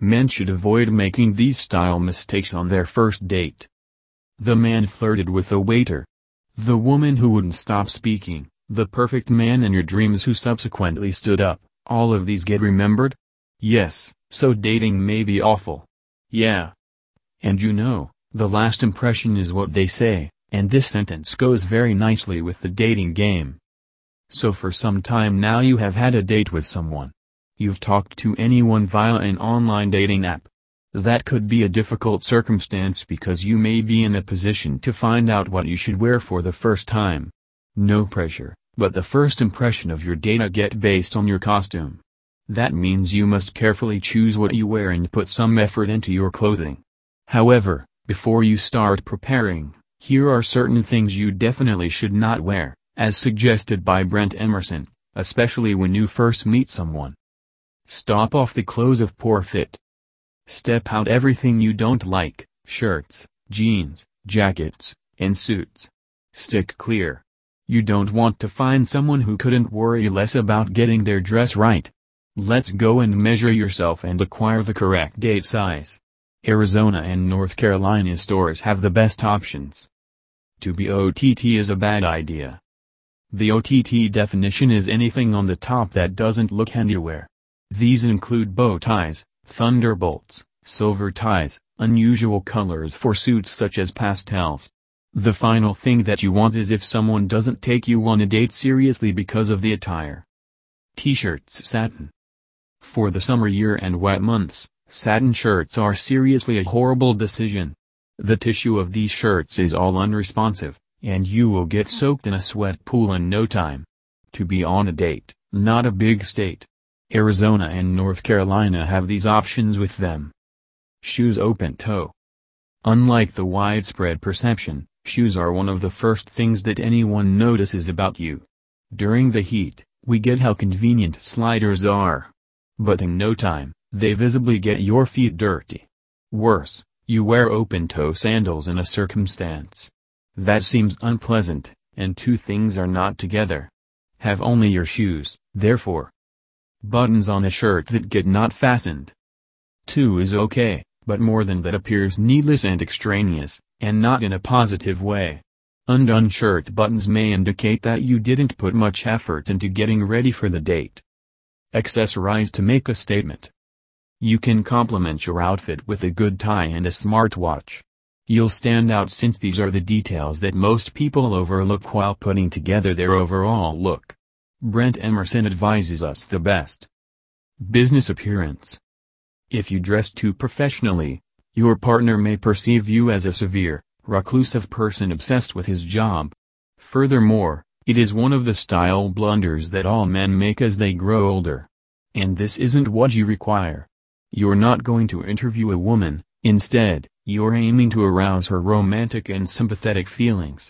Men should avoid making these style mistakes on their first date. The man flirted with the waiter. The woman who wouldn't stop speaking, the perfect man in your dreams who subsequently stood up, all of these get remembered? Yes, so dating may be awful. Yeah. And you know, the last impression is what they say, and this sentence goes very nicely with the dating game. So for some time now you have had a date with someone. You've talked to anyone via an online dating app. That could be a difficult circumstance because you may be in a position to find out what you should wear for the first time. No pressure, but the first impression of your data get based on your costume. That means you must carefully choose what you wear and put some effort into your clothing. However, before you start preparing, here are certain things you definitely should not wear, as suggested by Brent Emerson, especially when you first meet someone. Stop off the clothes of poor fit. Step out everything you don't like, shirts, jeans, jackets, and suits. Stick clear. You don't want to find someone who couldn't worry less about getting their dress right. Let's go and measure yourself and acquire the correct date size. Arizona and North Carolina stores have the best options. To be OTT is a bad idea. The OTT definition is anything on the top that doesn't look handywear. These include bow ties, thunderbolts, silver ties, unusual colors for suits such as pastels. The final thing that you want is if someone doesn't take you on a date seriously because of the attire. T-shirts satin. For the summer year and wet months, Satin shirts are seriously a horrible decision. The tissue of these shirts is all unresponsive, and you will get soaked in a sweat pool in no time. To be on a date, not a big state. Arizona and North Carolina have these options with them. Shoes open toe. Unlike the widespread perception, shoes are one of the first things that anyone notices about you. During the heat, we get how convenient sliders are. But in no time, they visibly get your feet dirty. Worse, you wear open-toe sandals in a circumstance. That seems unpleasant, and two things are not together. Have only your shoes, therefore. Buttons on a shirt that get not fastened. Two is okay, but more than that appears needless and extraneous, and not in a positive way. Undone shirt buttons may indicate that you didn't put much effort into getting ready for the date. Accessorize to make a statement. You can complement your outfit with a good tie and a smartwatch. You'll stand out since these are the details that most people overlook while putting together their overall look. Brent Emerson advises us the best. Business appearance. If you dress too professionally, your partner may perceive you as a severe, reclusive person obsessed with his job. Furthermore, it is one of the style blunders that all men make as they grow older. And this isn't what you require. You're not going to interview a woman, instead, you're aiming to arouse her romantic and sympathetic feelings.